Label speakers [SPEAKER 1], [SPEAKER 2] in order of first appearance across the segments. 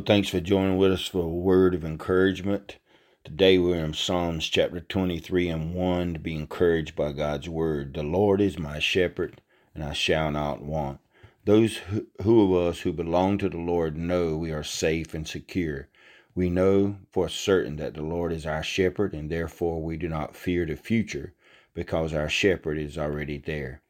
[SPEAKER 1] thanks for joining with us for a word of encouragement. Today we're in Psalms chapter 23 and 1 to be encouraged by God's word. The Lord is my shepherd, and I shall not want. Those who of us who belong to the Lord know we are safe and secure. We know for certain that the Lord is our shepherd, and therefore we do not fear the future because our shepherd is already there.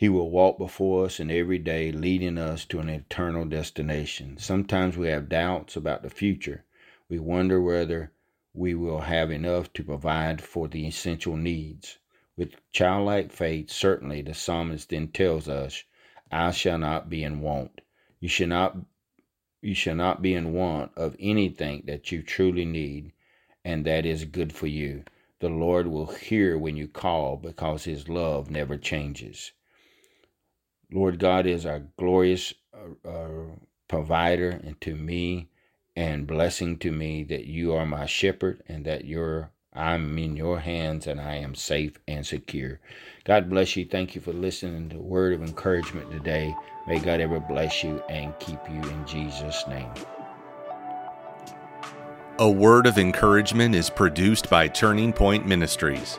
[SPEAKER 1] He will walk before us in every day, leading us to an eternal destination. Sometimes we have doubts about the future. We wonder whether we will have enough to provide for the essential needs. With childlike faith, certainly the psalmist then tells us, I shall not be in want. You shall not you shall not be in want of anything that you truly need and that is good for you. The Lord will hear when you call because his love never changes. Lord God is our glorious uh, uh, provider and to me and blessing to me that you are my shepherd and that you're I'm in your hands and I am safe and secure. God bless you. Thank you for listening to the word of encouragement today. May God ever bless you and keep you in Jesus' name.
[SPEAKER 2] A word of encouragement is produced by Turning Point Ministries.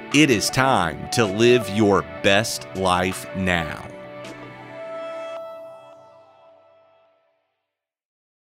[SPEAKER 2] It is time to live your best life now.